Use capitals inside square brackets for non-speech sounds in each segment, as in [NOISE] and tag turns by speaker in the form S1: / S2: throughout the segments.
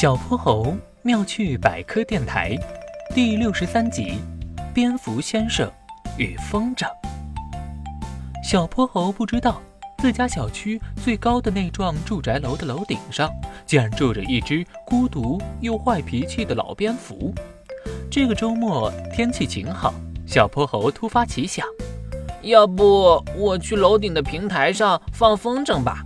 S1: 小泼猴妙趣百科电台第六十三集：蝙蝠先生与风筝。小泼猴不知道，自家小区最高的那幢住宅楼的楼顶上，竟然住着一只孤独又坏脾气的老蝙蝠。这个周末天气晴好，小泼猴突发奇想，
S2: 要不我去楼顶的平台上放风筝吧。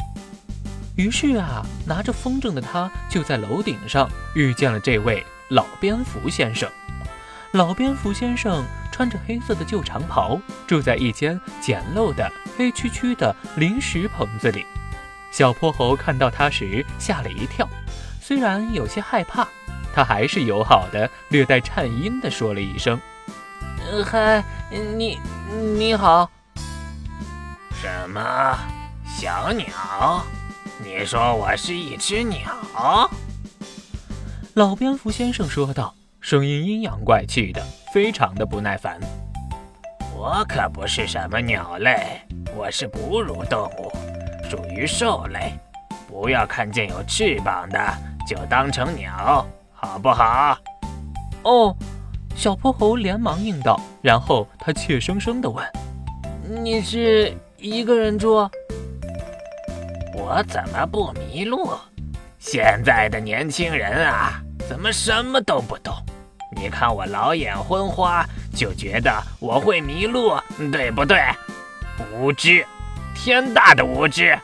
S1: 于是啊，拿着风筝的他就在楼顶上遇见了这位老蝙蝠先生。老蝙蝠先生穿着黑色的旧长袍，住在一间简陋的黑黢黢的临时棚子里。小泼猴看到他时吓了一跳，虽然有些害怕，他还是友好的、略带颤音的说了一声：“ [LAUGHS]
S2: 嗨，你你好。”
S3: 什么小鸟？你说我是一只鸟？
S1: 老蝙蝠先生说道，声音阴阳怪气的，非常的不耐烦。
S3: 我可不是什么鸟类，我是哺乳动物，属于兽类。不要看见有翅膀的就当成鸟，好不好？
S2: 哦，
S1: 小泼猴连忙应道，然后他怯生生地问：“
S2: 你是一个人住？”
S3: 我怎么不迷路？现在的年轻人啊，怎么什么都不懂？你看我老眼昏花，就觉得我会迷路，对不对？无知，天大的无知！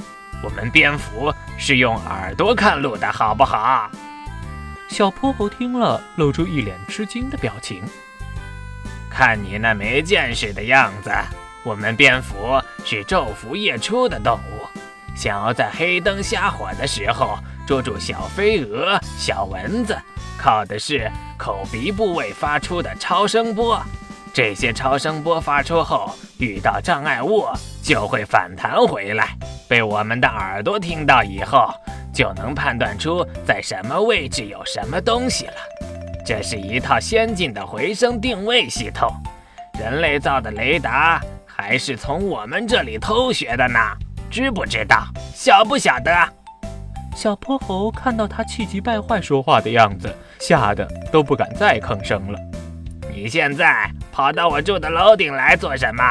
S3: 我们蝙蝠是用耳朵看路的，好不好？
S1: 小泼猴听了，露出一脸吃惊的表情。
S3: 看你那没见识的样子，我们蝙蝠是昼伏夜出的动物。想要在黑灯瞎火的时候捉住小飞蛾、小蚊子，靠的是口鼻部位发出的超声波。这些超声波发出后，遇到障碍物就会反弹回来，被我们的耳朵听到以后，就能判断出在什么位置有什么东西了。这是一套先进的回声定位系统，人类造的雷达还是从我们这里偷学的呢。知不知道？晓不晓得？
S1: 小泼猴看到他气急败坏说话的样子，吓得都不敢再吭声了。
S3: 你现在跑到我住的楼顶来做什么？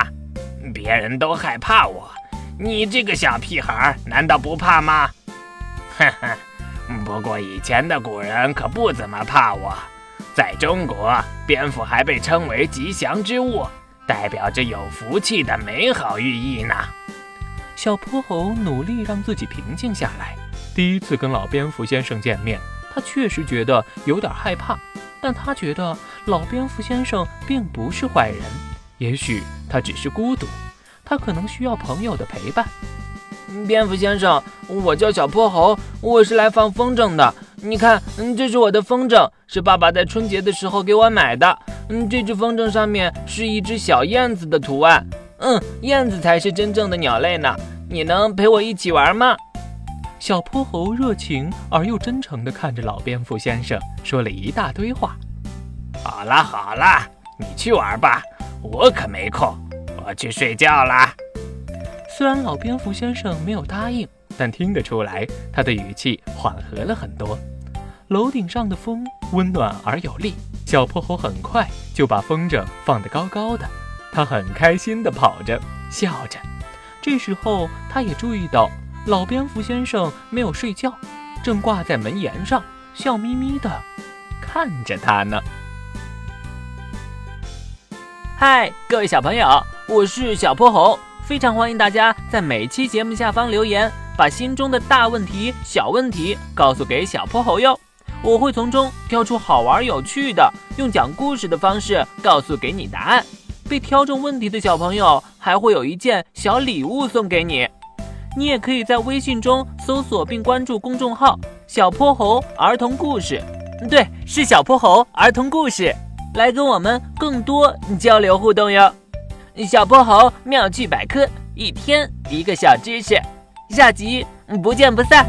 S3: 别人都害怕我，你这个小屁孩难道不怕吗？[LAUGHS] 哼哼，不过以前的古人可不怎么怕我。在中国，蝙蝠还被称为吉祥之物，代表着有福气的美好寓意呢。
S1: 小泼猴努力让自己平静下来。第一次跟老蝙蝠先生见面，他确实觉得有点害怕。但他觉得老蝙蝠先生并不是坏人，也许他只是孤独，他可能需要朋友的陪伴。
S2: 蝙蝠先生，我叫小泼猴，我是来放风筝的。你看，嗯，这是我的风筝，是爸爸在春节的时候给我买的。嗯，这只风筝上面是一只小燕子的图案。嗯，燕子才是真正的鸟类呢。你能陪我一起玩吗？
S1: 小泼猴热情而又真诚地看着老蝙蝠先生，说了一大堆话。
S3: 好了好了，你去玩吧，我可没空，我去睡觉啦。
S1: 虽然老蝙蝠先生没有答应，但听得出来他的语气缓和了很多。楼顶上的风温暖而有力，小泼猴很快就把风筝放得高高的。他很开心地跑着，笑着。这时候，他也注意到老蝙蝠先生没有睡觉，正挂在门檐上，笑眯眯地看着他呢。
S2: 嗨，各位小朋友，我是小泼猴，非常欢迎大家在每期节目下方留言，把心中的大问题、小问题告诉给小泼猴哟，我会从中挑出好玩有趣的，用讲故事的方式告诉给你答案。被挑中问题的小朋友还会有一件小礼物送给你。你也可以在微信中搜索并关注公众号“小泼猴儿童故事”，对，是小泼猴儿童故事，来跟我们更多交流互动哟。小泼猴妙趣百科，一天一个小知识，下集不见不散。